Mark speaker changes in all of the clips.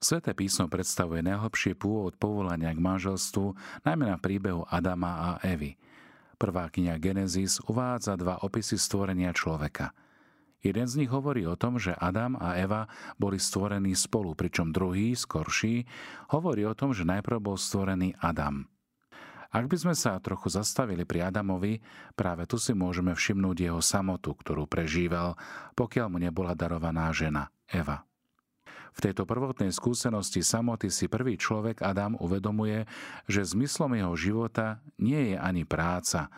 Speaker 1: Sveté písmo predstavuje najhlbšie pôvod povolania k manželstvu, najmä na príbehu Adama a Evy. Prvá kniha Genesis uvádza dva opisy stvorenia človeka. Jeden z nich hovorí o tom, že Adam a Eva boli stvorení spolu, pričom druhý, skorší, hovorí o tom, že najprv bol stvorený Adam. Ak by sme sa trochu zastavili pri Adamovi, práve tu si môžeme všimnúť jeho samotu, ktorú prežíval, pokiaľ mu nebola darovaná žena, Eva. V tejto prvotnej skúsenosti samoty si prvý človek Adam uvedomuje, že zmyslom jeho života nie je ani práca,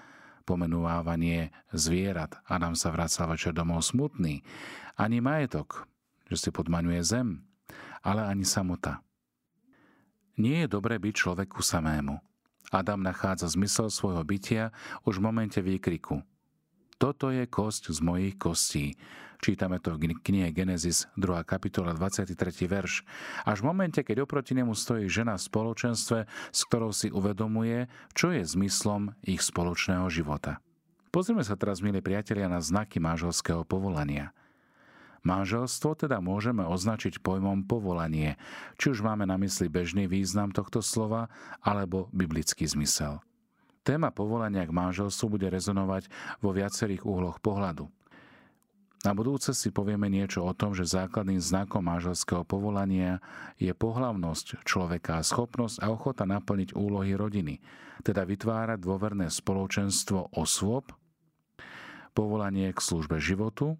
Speaker 1: pomenúvanie zvierat, Adam sa vracal večer domov smutný, ani majetok, že si podmaňuje zem, ale ani samota. Nie je dobré byť človeku samému. Adam nachádza zmysel svojho bytia už v momente výkriku. Toto je kosť z mojich kostí, Čítame to v knihe Genesis 2. kapitola 23. verš. Až v momente, keď oproti nemu stojí žena v spoločenstve, s ktorou si uvedomuje, čo je zmyslom ich spoločného života. Pozrieme sa teraz, milí priatelia, na znaky manželského povolania. Manželstvo teda môžeme označiť pojmom povolanie, či už máme na mysli bežný význam tohto slova, alebo biblický zmysel. Téma povolania k manželstvu bude rezonovať vo viacerých úhloch pohľadu. Na budúce si povieme niečo o tom, že základným znakom manželského povolania je pohlavnosť človeka schopnosť a ochota naplniť úlohy rodiny, teda vytvárať dôverné spoločenstvo osôb, povolanie k službe životu,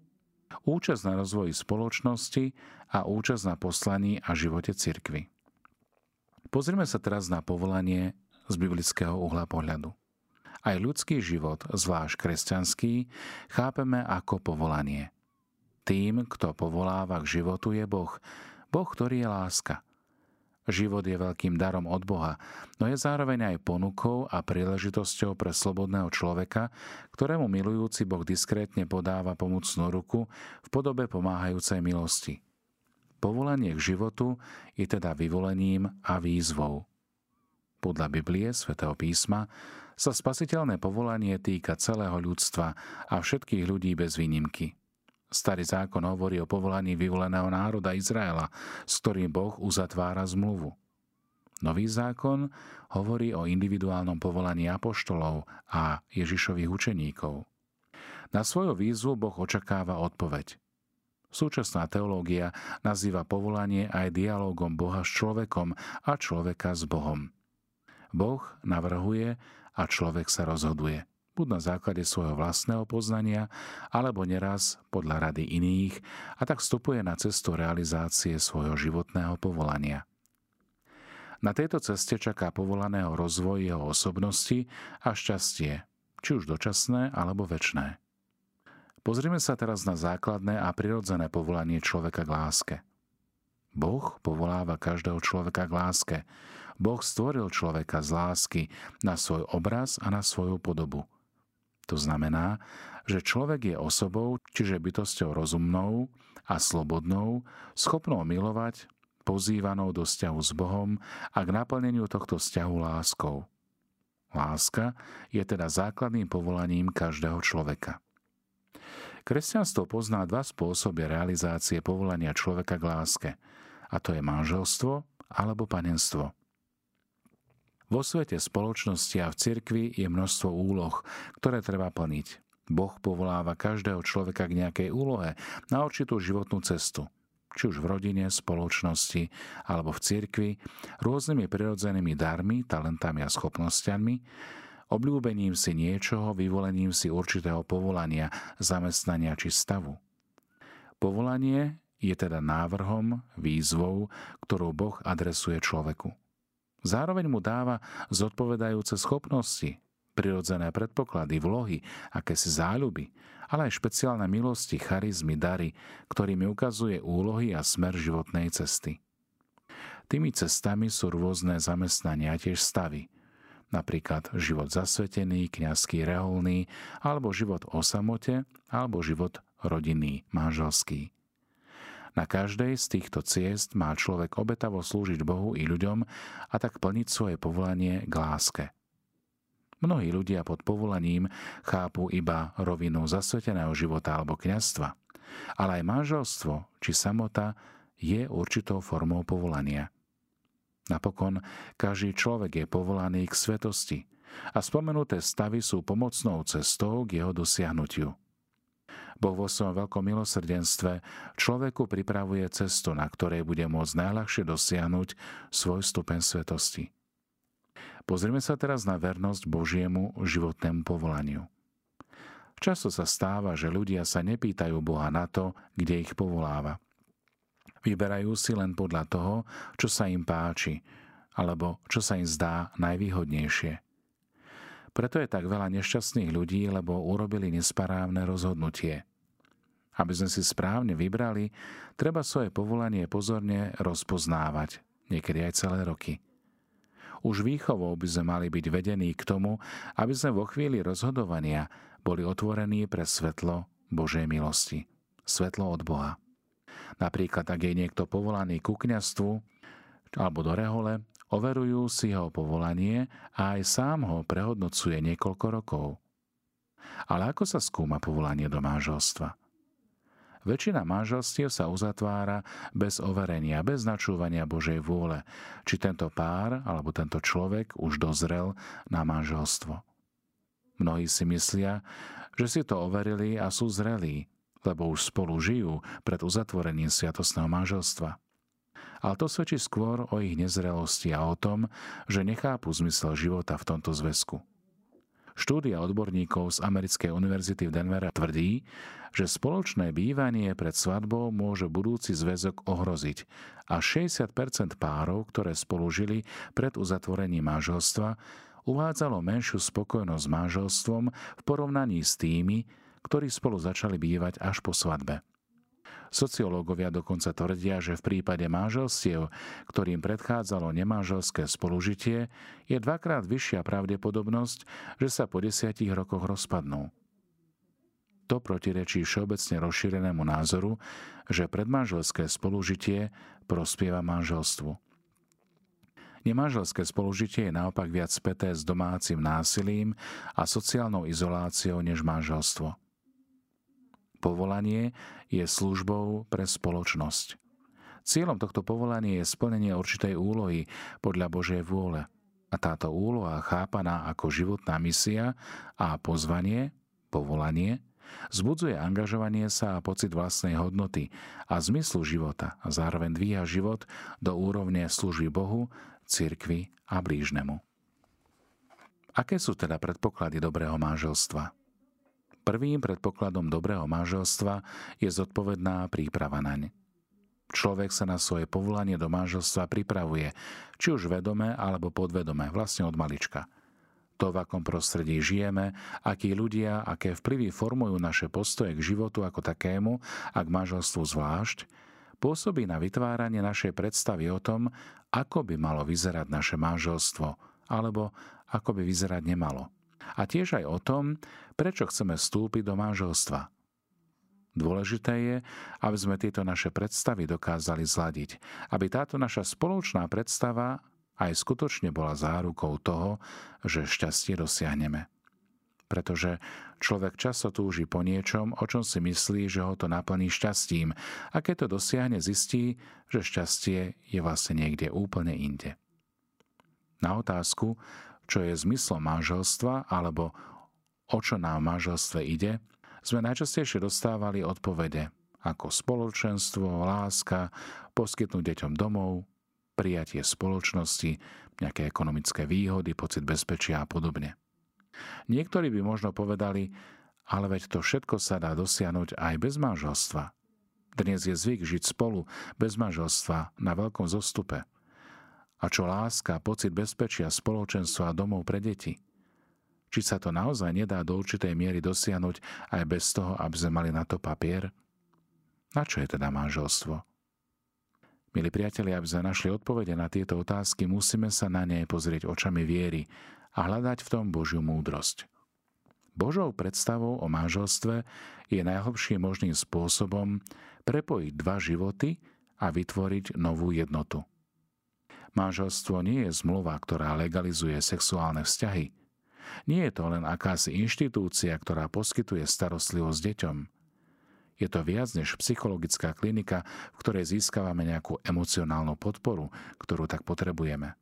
Speaker 1: účasť na rozvoji spoločnosti a účasť na poslaní a živote cirkvy. Pozrime sa teraz na povolanie z biblického uhla pohľadu. Aj ľudský život, zvlášť kresťanský, chápeme ako povolanie. Tým, kto povoláva k životu, je Boh. Boh, ktorý je láska. Život je veľkým darom od Boha, no je zároveň aj ponukou a príležitosťou pre slobodného človeka, ktorému milujúci Boh diskrétne podáva pomocnú ruku v podobe pomáhajúcej milosti. Povolanie k životu je teda vyvolením a výzvou. Podľa Biblie, svätého písma, sa spasiteľné povolanie týka celého ľudstva a všetkých ľudí bez výnimky. Starý zákon hovorí o povolaní vyvoleného národa Izraela, s ktorým Boh uzatvára zmluvu. Nový zákon hovorí o individuálnom povolaní apoštolov a Ježišových učeníkov. Na svoju výzvu Boh očakáva odpoveď. Súčasná teológia nazýva povolanie aj dialogom Boha s človekom a človeka s Bohom. Boh navrhuje a človek sa rozhoduje. Buď na základe svojho vlastného poznania, alebo neraz podľa rady iných a tak vstupuje na cestu realizácie svojho životného povolania. Na tejto ceste čaká povolaného rozvoj jeho osobnosti a šťastie, či už dočasné alebo väčné. Pozrime sa teraz na základné a prirodzené povolanie človeka k láske. Boh povoláva každého človeka k láske, Boh stvoril človeka z lásky na svoj obraz a na svoju podobu. To znamená, že človek je osobou, čiže bytosťou rozumnou a slobodnou, schopnou milovať, pozývanou do vzťahu s Bohom a k naplneniu tohto vzťahu láskou. Láska je teda základným povolaním každého človeka. Kresťanstvo pozná dva spôsoby realizácie povolania človeka k láske, a to je manželstvo alebo panenstvo. Vo svete spoločnosti a v cirkvi je množstvo úloh, ktoré treba plniť. Boh povoláva každého človeka k nejakej úlohe na určitú životnú cestu či už v rodine, spoločnosti alebo v cirkvi, rôznymi prirodzenými darmi, talentami a schopnosťami, obľúbením si niečoho, vyvolením si určitého povolania, zamestnania či stavu. Povolanie je teda návrhom, výzvou, ktorú Boh adresuje človeku. Zároveň mu dáva zodpovedajúce schopnosti, prirodzené predpoklady, vlohy, akési záľuby, ale aj špeciálne milosti, charizmy, dary, ktorými ukazuje úlohy a smer životnej cesty. Tými cestami sú rôzne zamestnania tiež stavy, napríklad život zasvetený, kňazský, reholný, alebo život o samote, alebo život rodinný, manželský. Na každej z týchto ciest má človek obetavo slúžiť Bohu i ľuďom a tak plniť svoje povolanie k láske. Mnohí ľudia pod povolaním chápu iba rovinu zasveteného života alebo kňazstva, ale aj manželstvo či samota je určitou formou povolania. Napokon, každý človek je povolaný k svetosti a spomenuté stavy sú pomocnou cestou k jeho dosiahnutiu. Boh vo svojom veľkom milosrdenstve človeku pripravuje cestu, na ktorej bude môcť najľahšie dosiahnuť svoj stupen svetosti. Pozrime sa teraz na vernosť Božiemu životnému povolaniu. Často sa stáva, že ľudia sa nepýtajú Boha na to, kde ich povoláva. Vyberajú si len podľa toho, čo sa im páči, alebo čo sa im zdá najvýhodnejšie. Preto je tak veľa nešťastných ľudí, lebo urobili nesprávne rozhodnutie. Aby sme si správne vybrali, treba svoje povolanie pozorne rozpoznávať, niekedy aj celé roky. Už výchovou by sme mali byť vedení k tomu, aby sme vo chvíli rozhodovania boli otvorení pre svetlo Božej milosti, svetlo od Boha. Napríklad, ak je niekto povolaný ku kniastvu alebo do rehole, overujú si jeho povolanie a aj sám ho prehodnocuje niekoľko rokov. Ale ako sa skúma povolanie do manželstva? Väčšina manželstiev sa uzatvára bez overenia, bez načúvania Božej vôle, či tento pár alebo tento človek už dozrel na manželstvo. Mnohí si myslia, že si to overili a sú zrelí, lebo už spolu žijú pred uzatvorením sviatosného manželstva. Ale to svedčí skôr o ich nezrelosti a o tom, že nechápu zmysel života v tomto zväzku. Štúdia odborníkov z Americkej univerzity v Denvere tvrdí, že spoločné bývanie pred svadbou môže budúci zväzok ohroziť a 60 párov, ktoré spolu žili pred uzatvorením manželstva, uvádzalo menšiu spokojnosť s manželstvom v porovnaní s tými, ktorí spolu začali bývať až po svadbe. Sociológovia dokonca tvrdia, že v prípade manželstiev, ktorým predchádzalo nemanželské spolužitie, je dvakrát vyššia pravdepodobnosť, že sa po desiatich rokoch rozpadnú. To protirečí všeobecne rozšírenému názoru, že predmanželské spolužitie prospieva manželstvu. Nemanželské spolužitie je naopak viac späté s domácim násilím a sociálnou izoláciou než manželstvo povolanie je službou pre spoločnosť. Cieľom tohto povolania je splnenie určitej úlohy podľa Božej vôle. A táto úloha chápaná ako životná misia a pozvanie, povolanie, zbudzuje angažovanie sa a pocit vlastnej hodnoty a zmyslu života a zároveň dvíha život do úrovne služby Bohu, cirkvi a blížnemu. Aké sú teda predpoklady dobrého manželstva? Prvým predpokladom dobrého manželstva je zodpovedná príprava naň. Človek sa na svoje povolanie do manželstva pripravuje, či už vedome alebo podvedome, vlastne od malička. To, v akom prostredí žijeme, akí ľudia, aké vplyvy formujú naše postoje k životu ako takému a k manželstvu zvlášť, pôsobí na vytváranie našej predstavy o tom, ako by malo vyzerať naše manželstvo, alebo ako by vyzerať nemalo a tiež aj o tom, prečo chceme vstúpiť do manželstva. Dôležité je, aby sme tieto naše predstavy dokázali zladiť, aby táto naša spoločná predstava aj skutočne bola zárukou toho, že šťastie dosiahneme. Pretože človek často túži po niečom, o čom si myslí, že ho to naplní šťastím a keď to dosiahne, zistí, že šťastie je vlastne niekde úplne inde. Na otázku, čo je zmyslom manželstva alebo o čo nám v manželstve ide, sme najčastejšie dostávali odpovede ako spoločenstvo, láska, poskytnúť deťom domov, prijatie spoločnosti, nejaké ekonomické výhody, pocit bezpečia a podobne. Niektorí by možno povedali, ale veď to všetko sa dá dosiahnuť aj bez manželstva. Dnes je zvyk žiť spolu bez manželstva na veľkom zostupe – a čo láska, pocit bezpečia, spoločenstva a domov pre deti? Či sa to naozaj nedá do určitej miery dosiahnuť aj bez toho, aby sme mali na to papier? Na čo je teda manželstvo? Milí priatelia, aby sme našli odpovede na tieto otázky, musíme sa na nej pozrieť očami viery a hľadať v tom Božiu múdrosť. Božou predstavou o manželstve je najhlbším možným spôsobom prepojiť dva životy a vytvoriť novú jednotu. Manželstvo nie je zmluva, ktorá legalizuje sexuálne vzťahy. Nie je to len akási inštitúcia, ktorá poskytuje starostlivosť deťom. Je to viac než psychologická klinika, v ktorej získavame nejakú emocionálnu podporu, ktorú tak potrebujeme.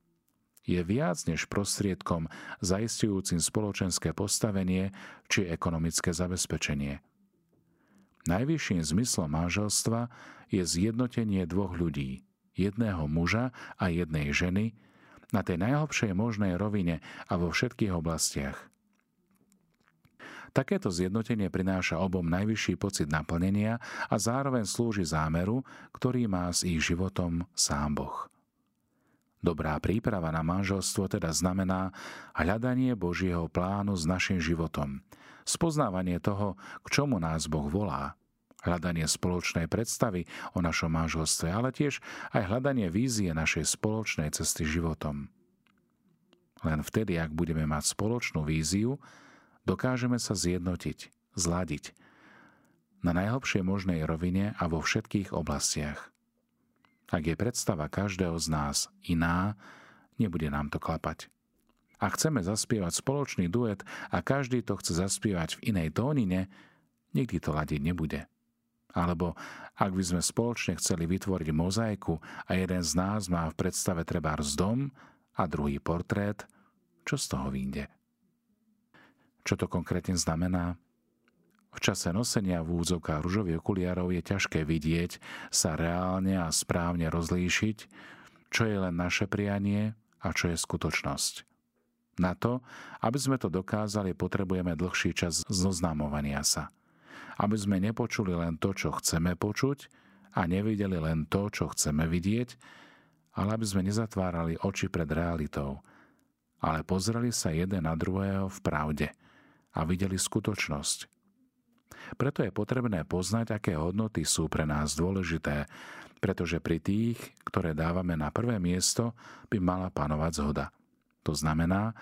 Speaker 1: Je viac než prostriedkom zaistujúcim spoločenské postavenie či ekonomické zabezpečenie. Najvyšším zmyslom manželstva je zjednotenie dvoch ľudí, jedného muža a jednej ženy, na tej najhlbšej možnej rovine a vo všetkých oblastiach. Takéto zjednotenie prináša obom najvyšší pocit naplnenia a zároveň slúži zámeru, ktorý má s ich životom sám Boh. Dobrá príprava na manželstvo teda znamená hľadanie Božieho plánu s našim životom, spoznávanie toho, k čomu nás Boh volá, hľadanie spoločnej predstavy o našom manželstve, ale tiež aj hľadanie vízie našej spoločnej cesty životom. Len vtedy, ak budeme mať spoločnú víziu, dokážeme sa zjednotiť, zladiť na najhlbšej možnej rovine a vo všetkých oblastiach. Ak je predstava každého z nás iná, nebude nám to klapať. Ak chceme zaspievať spoločný duet a každý to chce zaspievať v inej tónine, nikdy to ladiť nebude. Alebo ak by sme spoločne chceli vytvoriť mozaiku a jeden z nás má v predstave trebárs dom a druhý portrét, čo z toho vyjde? Čo to konkrétne znamená? V čase nosenia v úzovkách ružových okuliarov je ťažké vidieť, sa reálne a správne rozlíšiť, čo je len naše prianie a čo je skutočnosť. Na to, aby sme to dokázali, potrebujeme dlhší čas zoznamovania sa. Aby sme nepočuli len to, čo chceme počuť a nevideli len to, čo chceme vidieť, ale aby sme nezatvárali oči pred realitou, ale pozreli sa jeden na druhého v pravde – a videli skutočnosť. Preto je potrebné poznať, aké hodnoty sú pre nás dôležité, pretože pri tých, ktoré dávame na prvé miesto, by mala panovať zhoda. To znamená,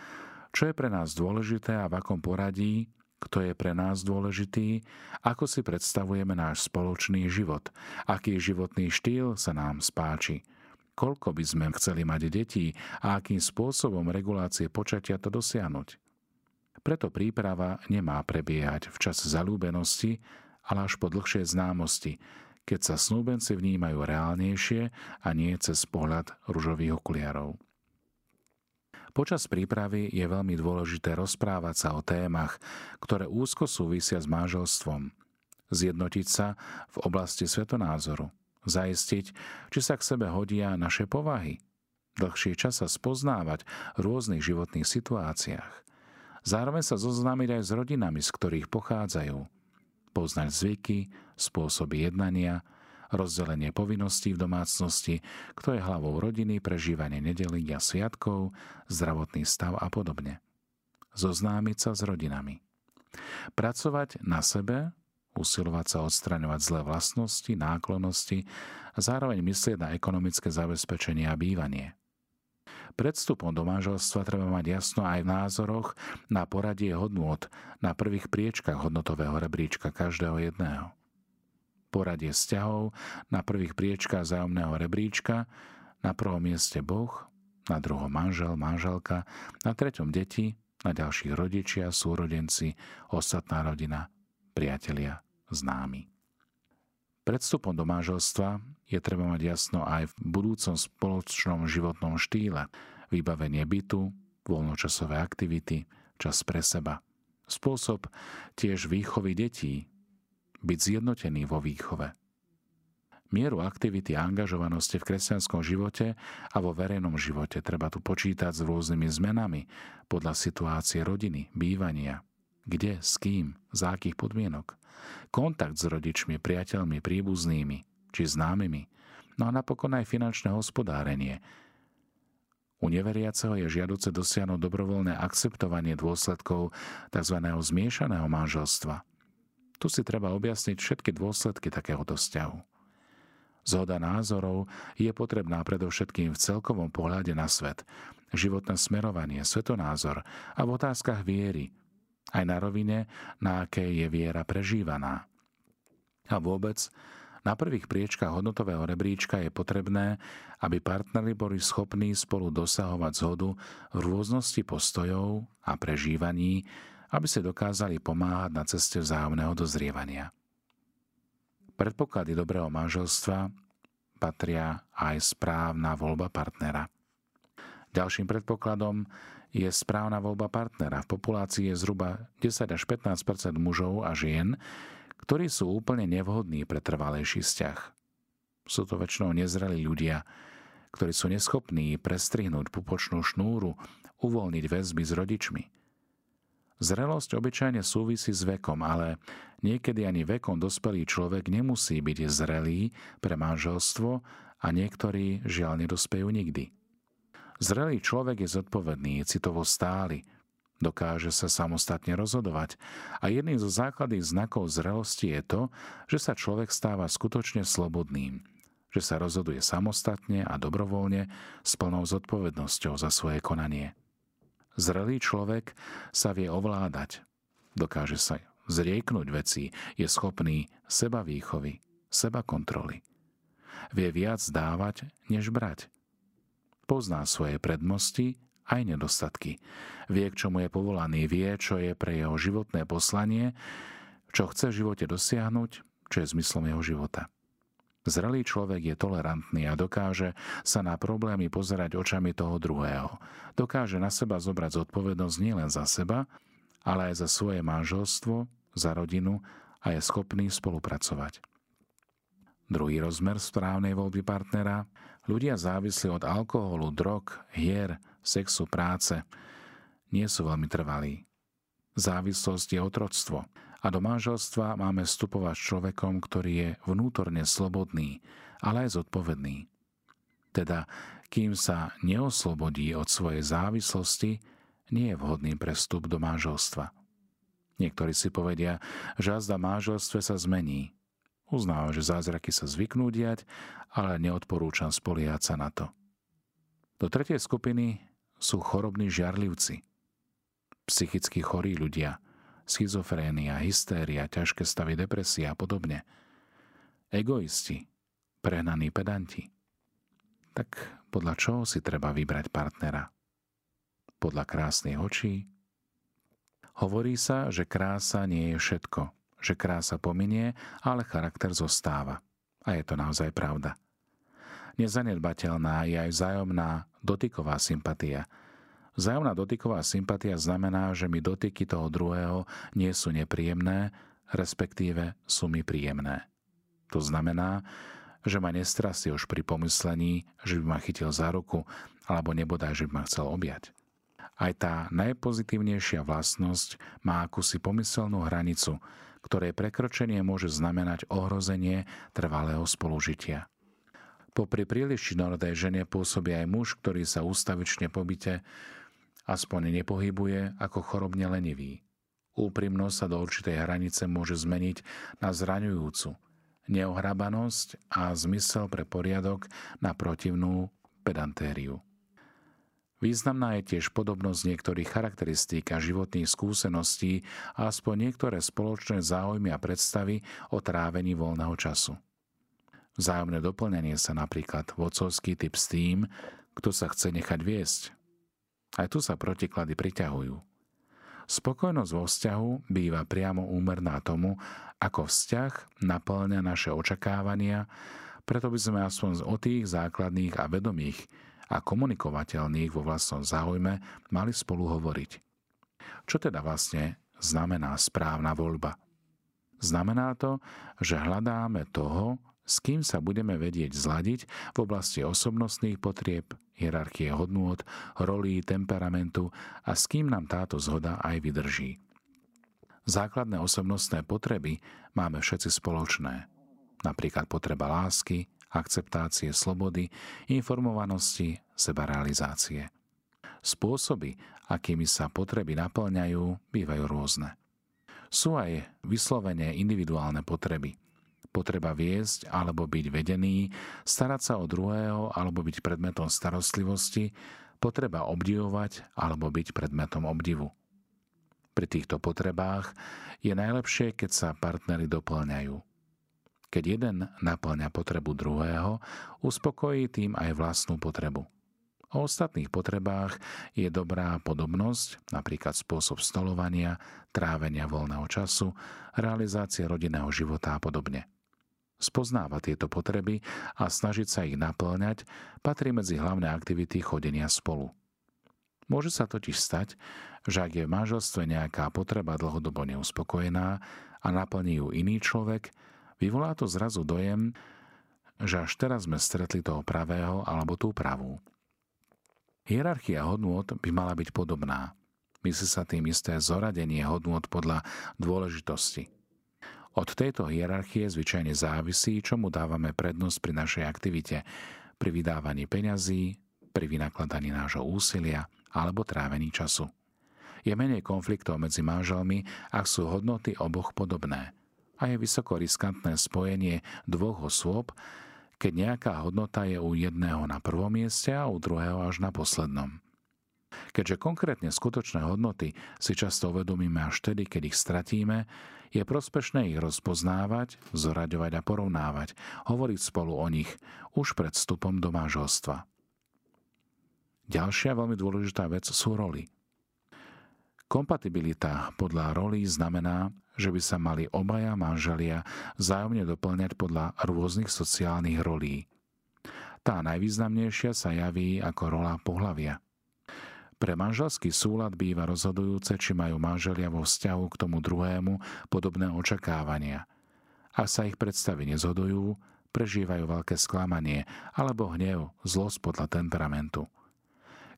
Speaker 1: čo je pre nás dôležité a v akom poradí, kto je pre nás dôležitý, ako si predstavujeme náš spoločný život, aký životný štýl sa nám spáči, koľko by sme chceli mať detí a akým spôsobom regulácie počatia to dosiahnuť. Preto príprava nemá prebiehať v čas zalúbenosti, ale až po dlhšie známosti, keď sa snúbenci vnímajú reálnejšie a nie cez pohľad ružových okuliarov. Počas prípravy je veľmi dôležité rozprávať sa o témach, ktoré úzko súvisia s manželstvom, zjednotiť sa v oblasti svetonázoru, zaistiť, či sa k sebe hodia naše povahy, dlhšie čas sa spoznávať v rôznych životných situáciách – Zároveň sa zoznámiť aj s rodinami, z ktorých pochádzajú. Poznať zvyky, spôsoby jednania, rozdelenie povinností v domácnosti, kto je hlavou rodiny, prežívanie nedelí a sviatkov, zdravotný stav a podobne. Zoznámiť sa s rodinami. Pracovať na sebe, usilovať sa odstraňovať zlé vlastnosti, náklonosti a zároveň myslieť na ekonomické zabezpečenie a bývanie. Pred vstupom do manželstva treba mať jasno aj v názoroch na poradie hodnôt na prvých priečkach hodnotového rebríčka každého jedného. Poradie vzťahov na prvých priečkách zájomného rebríčka, na prvom mieste Boh, na druhom manžel, manželka, na treťom deti, na ďalších rodičia, súrodenci, ostatná rodina, priatelia, známi. Pred vstupom do manželstva je treba mať jasno aj v budúcom spoločnom životnom štýle, vybavenie bytu, voľnočasové aktivity, čas pre seba. Spôsob tiež výchovy detí, byť zjednotený vo výchove. Mieru aktivity a angažovanosti v kresťanskom živote a vo verejnom živote treba tu počítať s rôznymi zmenami podľa situácie rodiny, bývania, kde, s kým, za akých podmienok kontakt s rodičmi, priateľmi, príbuznými či známymi, no a napokon aj finančné hospodárenie. U neveriaceho je žiaduce dosiahnuť dobrovoľné akceptovanie dôsledkov tzv. zmiešaného manželstva. Tu si treba objasniť všetky dôsledky takéhoto vzťahu. Zhoda názorov je potrebná predovšetkým v celkovom pohľade na svet, životné smerovanie, svetonázor a v otázkach viery, aj na rovine, na akej je viera prežívaná. A vôbec, na prvých priečkách hodnotového rebríčka je potrebné, aby partnery boli schopní spolu dosahovať zhodu v rôznosti postojov a prežívaní, aby si dokázali pomáhať na ceste vzájomného dozrievania. Predpoklady dobrého manželstva patria aj správna voľba partnera. Ďalším predpokladom je správna voľba partnera. V populácii je zhruba 10 až 15% mužov a žien, ktorí sú úplne nevhodní pre trvalejší vzťah. Sú to väčšinou nezrelí ľudia, ktorí sú neschopní prestrihnúť pupočnú šnúru, uvoľniť väzby s rodičmi – Zrelosť obyčajne súvisí s vekom, ale niekedy ani vekom dospelý človek nemusí byť zrelý pre manželstvo a niektorí žiaľ nedospejú nikdy. Zrelý človek je zodpovedný, citovo stály, dokáže sa samostatne rozhodovať a jedným zo základných znakov zrelosti je to, že sa človek stáva skutočne slobodným, že sa rozhoduje samostatne a dobrovoľne s plnou zodpovednosťou za svoje konanie. Zrelý človek sa vie ovládať, dokáže sa zrieknúť veci, je schopný seba výchovy, seba kontroly. Vie viac dávať, než brať. Pozná svoje prednosti aj nedostatky. Vie, k čomu je povolaný, vie, čo je pre jeho životné poslanie, čo chce v živote dosiahnuť, čo je zmyslom jeho života. Zrelý človek je tolerantný a dokáže sa na problémy pozerať očami toho druhého. Dokáže na seba zobrať zodpovednosť nielen za seba, ale aj za svoje manželstvo, za rodinu a je schopný spolupracovať. Druhý rozmer správnej voľby partnera ľudia závislí od alkoholu, drog, hier, sexu, práce nie sú veľmi trvalí. Závislosť je otroctvo a do manželstva máme vstupovať s človekom, ktorý je vnútorne slobodný, ale aj zodpovedný. Teda, kým sa neoslobodí od svojej závislosti, nie je vhodný pre do manželstva. Niektorí si povedia, že azda manželstve sa zmení. Uznávam, že zázraky sa zvyknú diať, ale neodporúčam spoliehať sa na to. Do tretej skupiny sú chorobní žiarlivci, psychicky chorí ľudia – schizofrénia, hystéria, ťažké stavy depresia a podobne. Egoisti, prehnaní pedanti. Tak podľa čoho si treba vybrať partnera? Podľa krásnych očí? Hovorí sa, že krása nie je všetko, že krása pominie, ale charakter zostáva. A je to naozaj pravda. Nezanedbateľná je aj vzájomná dotyková sympatia, Vzájomná dotyková sympatia znamená, že mi dotyky toho druhého nie sú nepríjemné, respektíve sú mi príjemné. To znamená, že ma nestrasie už pri pomyslení, že by ma chytil za ruku alebo nebodaj, že by ma chcel objať. Aj tá najpozitívnejšia vlastnosť má akúsi pomyselnú hranicu, ktorej prekročenie môže znamenať ohrozenie trvalého spolužitia. Popri príliš činorodej žene pôsobí aj muž, ktorý sa ústavične pobyte aspoň nepohybuje ako chorobne lenivý. Úprimnosť sa do určitej hranice môže zmeniť na zraňujúcu, neohrabanosť a zmysel pre poriadok na protivnú pedantériu. Významná je tiež podobnosť niektorých charakteristík a životných skúseností a aspoň niektoré spoločné záujmy a predstavy o trávení voľného času. Vzájomné doplňanie sa napríklad vodcovský typ s tým, kto sa chce nechať viesť, aj tu sa protiklady priťahujú. Spokojnosť vo vzťahu býva priamo úmerná tomu, ako vzťah naplňa naše očakávania, preto by sme aspoň o tých základných a vedomých a komunikovateľných vo vlastnom záujme mali spolu hovoriť. Čo teda vlastne znamená správna voľba? Znamená to, že hľadáme toho, s kým sa budeme vedieť zladiť v oblasti osobnostných potrieb, hierarchie hodnôt, rolí, temperamentu a s kým nám táto zhoda aj vydrží. Základné osobnostné potreby máme všetci spoločné. Napríklad potreba lásky, akceptácie, slobody, informovanosti, sebarealizácie. Spôsoby, akými sa potreby naplňajú, bývajú rôzne. Sú aj vyslovene individuálne potreby – potreba viesť alebo byť vedený, starať sa o druhého alebo byť predmetom starostlivosti, potreba obdivovať alebo byť predmetom obdivu. Pri týchto potrebách je najlepšie, keď sa partnery doplňajú. Keď jeden naplňa potrebu druhého, uspokojí tým aj vlastnú potrebu. O ostatných potrebách je dobrá podobnosť, napríklad spôsob stolovania, trávenia voľného času, realizácie rodinného života a podobne. Spoznávať tieto potreby a snažiť sa ich naplňať patrí medzi hlavné aktivity chodenia spolu. Môže sa totiž stať, že ak je v manželstve nejaká potreba dlhodobo neuspokojená a naplní ju iný človek, vyvolá to zrazu dojem, že až teraz sme stretli toho pravého alebo tú pravú. Hierarchia hodnôt by mala byť podobná. Myslí sa tým isté zoradenie hodnôt podľa dôležitosti. Od tejto hierarchie zvyčajne závisí, čomu dávame prednosť pri našej aktivite, pri vydávaní peňazí, pri vynakladaní nášho úsilia alebo trávení času. Je menej konfliktov medzi manželmi, ak sú hodnoty oboch podobné. A je vysoko riskantné spojenie dvoch osôb, keď nejaká hodnota je u jedného na prvom mieste a u druhého až na poslednom. Keďže konkrétne skutočné hodnoty si často uvedomíme až tedy, keď ich stratíme, je prospešné ich rozpoznávať, zoraďovať a porovnávať, hovoriť spolu o nich už pred vstupom do manželstva. Ďalšia veľmi dôležitá vec sú roly. Kompatibilita podľa rolí znamená, že by sa mali obaja manželia vzájomne doplňať podľa rôznych sociálnych rolí. Tá najvýznamnejšia sa javí ako rola pohlavia – pre manželský súlad býva rozhodujúce, či majú manželia vo vzťahu k tomu druhému podobné očakávania. Ak sa ich predstavy nezhodujú, prežívajú veľké sklamanie alebo hnev, zlosť podľa temperamentu.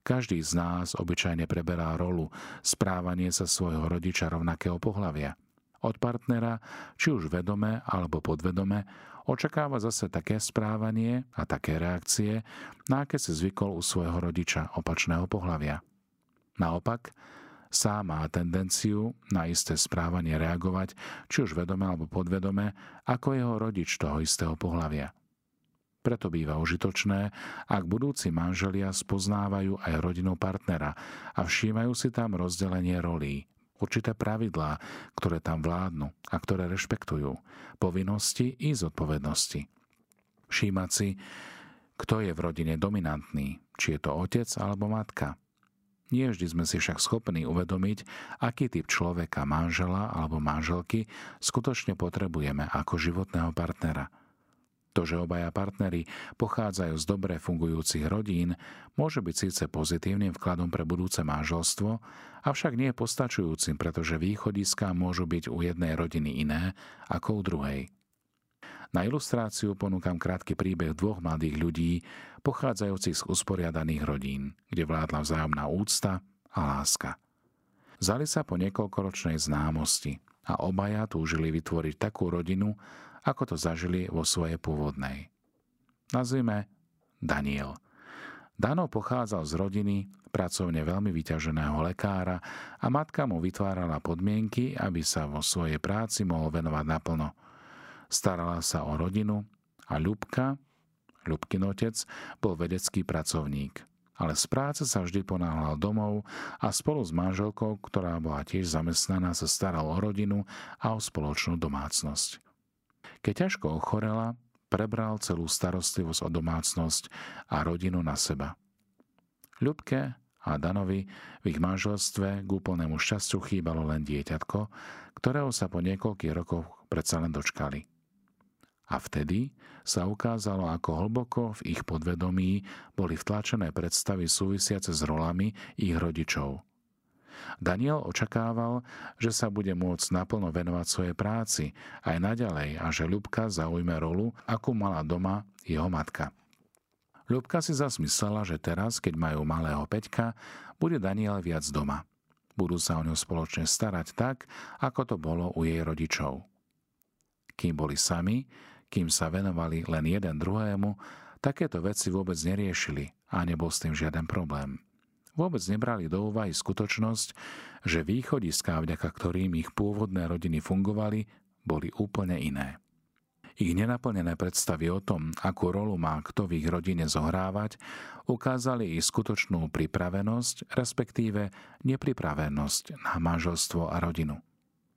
Speaker 1: Každý z nás obyčajne preberá rolu správanie sa svojho rodiča rovnakého pohľavia. Od partnera, či už vedome alebo podvedome, očakáva zase také správanie a také reakcie, na aké si zvykol u svojho rodiča opačného pohľavia. Naopak, sám má tendenciu na isté správanie reagovať, či už vedome alebo podvedome, ako jeho rodič toho istého pohľavia. Preto býva užitočné, ak budúci manželia spoznávajú aj rodinu partnera a všímajú si tam rozdelenie rolí, určité pravidlá, ktoré tam vládnu a ktoré rešpektujú, povinnosti i zodpovednosti. Všímať si, kto je v rodine dominantný, či je to otec alebo matka, nie vždy sme si však schopní uvedomiť, aký typ človeka, manžela alebo manželky skutočne potrebujeme ako životného partnera. To, že obaja partnery pochádzajú z dobre fungujúcich rodín, môže byť síce pozitívnym vkladom pre budúce manželstvo, avšak nie postačujúcim, pretože východiská môžu byť u jednej rodiny iné ako u druhej. Na ilustráciu ponúkam krátky príbeh dvoch mladých ľudí, pochádzajúcich z usporiadaných rodín, kde vládla vzájomná úcta a láska. Zali sa po niekoľkoročnej známosti a obaja túžili vytvoriť takú rodinu, ako to zažili vo svojej pôvodnej. Nazvime Daniel. Dano pochádzal z rodiny pracovne veľmi vyťaženého lekára a matka mu vytvárala podmienky, aby sa vo svojej práci mohol venovať naplno – Starala sa o rodinu a Ľubka, Ľubkin otec, bol vedecký pracovník. Ale z práce sa vždy ponáhľal domov a spolu s manželkou, ktorá bola tiež zamestnaná, sa staral o rodinu a o spoločnú domácnosť. Keď ťažko ochorela, prebral celú starostlivosť o domácnosť a rodinu na seba. Ľubke a Danovi v ich manželstve k úplnému šťastiu chýbalo len dieťatko, ktorého sa po niekoľkých rokoch predsa len dočkali. A vtedy sa ukázalo, ako hlboko v ich podvedomí boli vtlačené predstavy súvisiace s rolami ich rodičov. Daniel očakával, že sa bude môcť naplno venovať svojej práci aj naďalej a že Ľubka zaujme rolu, akú mala doma jeho matka. Ľubka si zasmyslela, že teraz, keď majú malého Peťka, bude Daniel viac doma. Budú sa o ňu spoločne starať tak, ako to bolo u jej rodičov. Kým boli sami, kým sa venovali len jeden druhému, takéto veci vôbec neriešili a nebol s tým žiaden problém. Vôbec nebrali do úvahy skutočnosť, že východiská, vďaka ktorým ich pôvodné rodiny fungovali, boli úplne iné. Ich nenaplnené predstavy o tom, akú rolu má kto v ich rodine zohrávať, ukázali ich skutočnú pripravenosť, respektíve nepripravenosť na manželstvo a rodinu.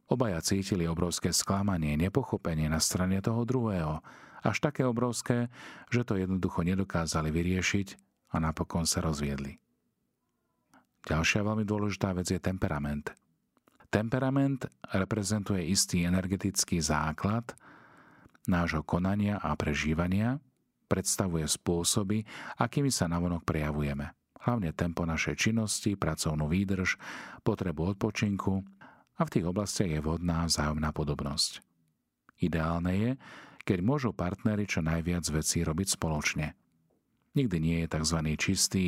Speaker 1: Obaja cítili obrovské sklamanie, nepochopenie na strane toho druhého, až také obrovské, že to jednoducho nedokázali vyriešiť a napokon sa rozviedli. Ďalšia veľmi dôležitá vec je temperament. Temperament reprezentuje istý energetický základ, nášho konania a prežívania predstavuje spôsoby, akými sa navonok prejavujeme. Hlavne tempo našej činnosti, pracovnú výdrž, potrebu odpočinku a v tých oblastiach je vhodná vzájomná podobnosť. Ideálne je, keď môžu partnery čo najviac vecí robiť spoločne – Nikdy nie je tzv. čistý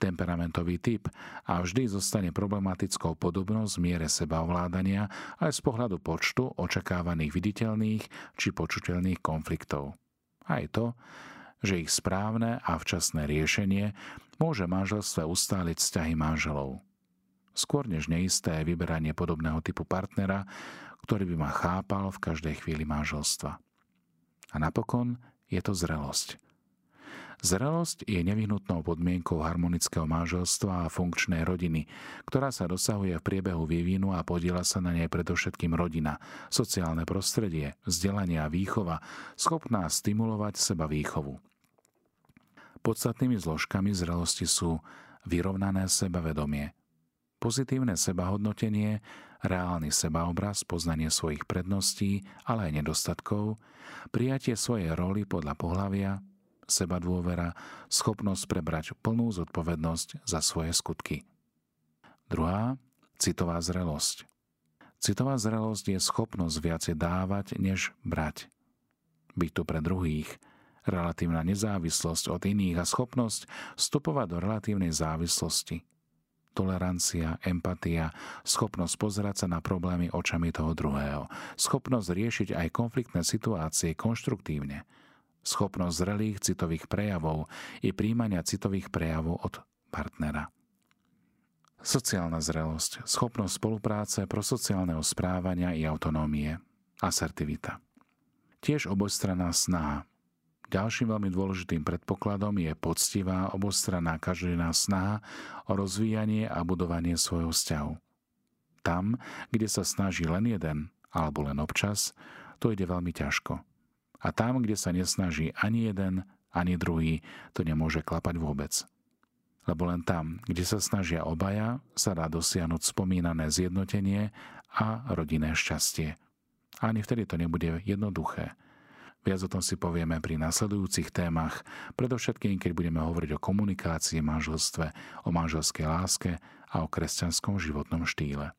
Speaker 1: temperamentový typ a vždy zostane problematickou podobnosť v miere sebaovládania aj z pohľadu počtu očakávaných viditeľných či počuteľných konfliktov. Aj to, že ich správne a včasné riešenie môže manželstve ustáliť vzťahy manželov. Skôr než neisté vyberanie podobného typu partnera, ktorý by ma chápal v každej chvíli manželstva. A napokon je to zrelosť – Zrelosť je nevyhnutnou podmienkou harmonického manželstva a funkčnej rodiny, ktorá sa dosahuje v priebehu vývinu a podiela sa na nej predovšetkým rodina, sociálne prostredie, vzdelanie a výchova, schopná stimulovať seba výchovu. Podstatnými zložkami zrelosti sú vyrovnané sebavedomie, pozitívne sebahodnotenie, reálny sebaobraz, poznanie svojich predností, ale aj nedostatkov, prijatie svojej roli podľa pohlavia, seba dôvera, schopnosť prebrať plnú zodpovednosť za svoje skutky. Druhá, citová zrelosť. Citová zrelosť je schopnosť viacej dávať, než brať. Byť tu pre druhých, relatívna nezávislosť od iných a schopnosť vstupovať do relatívnej závislosti. Tolerancia, empatia, schopnosť pozerať sa na problémy očami toho druhého, schopnosť riešiť aj konfliktné situácie konštruktívne – schopnosť zrelých citových prejavov i príjmania citových prejavov od partnera. Sociálna zrelosť, schopnosť spolupráce, prosociálneho správania i autonómie, asertivita. Tiež obojstranná snaha. Ďalším veľmi dôležitým predpokladom je poctivá obostranná každodenná snaha o rozvíjanie a budovanie svojho vzťahu. Tam, kde sa snaží len jeden alebo len občas, to ide veľmi ťažko – a tam, kde sa nesnaží ani jeden, ani druhý, to nemôže klapať vôbec. Lebo len tam, kde sa snažia obaja, sa dá dosiahnuť spomínané zjednotenie a rodinné šťastie. Ani vtedy to nebude jednoduché. Viac o tom si povieme pri nasledujúcich témach, predovšetkým keď budeme hovoriť o komunikácii, manželstve, o manželskej láske a o kresťanskom životnom štýle.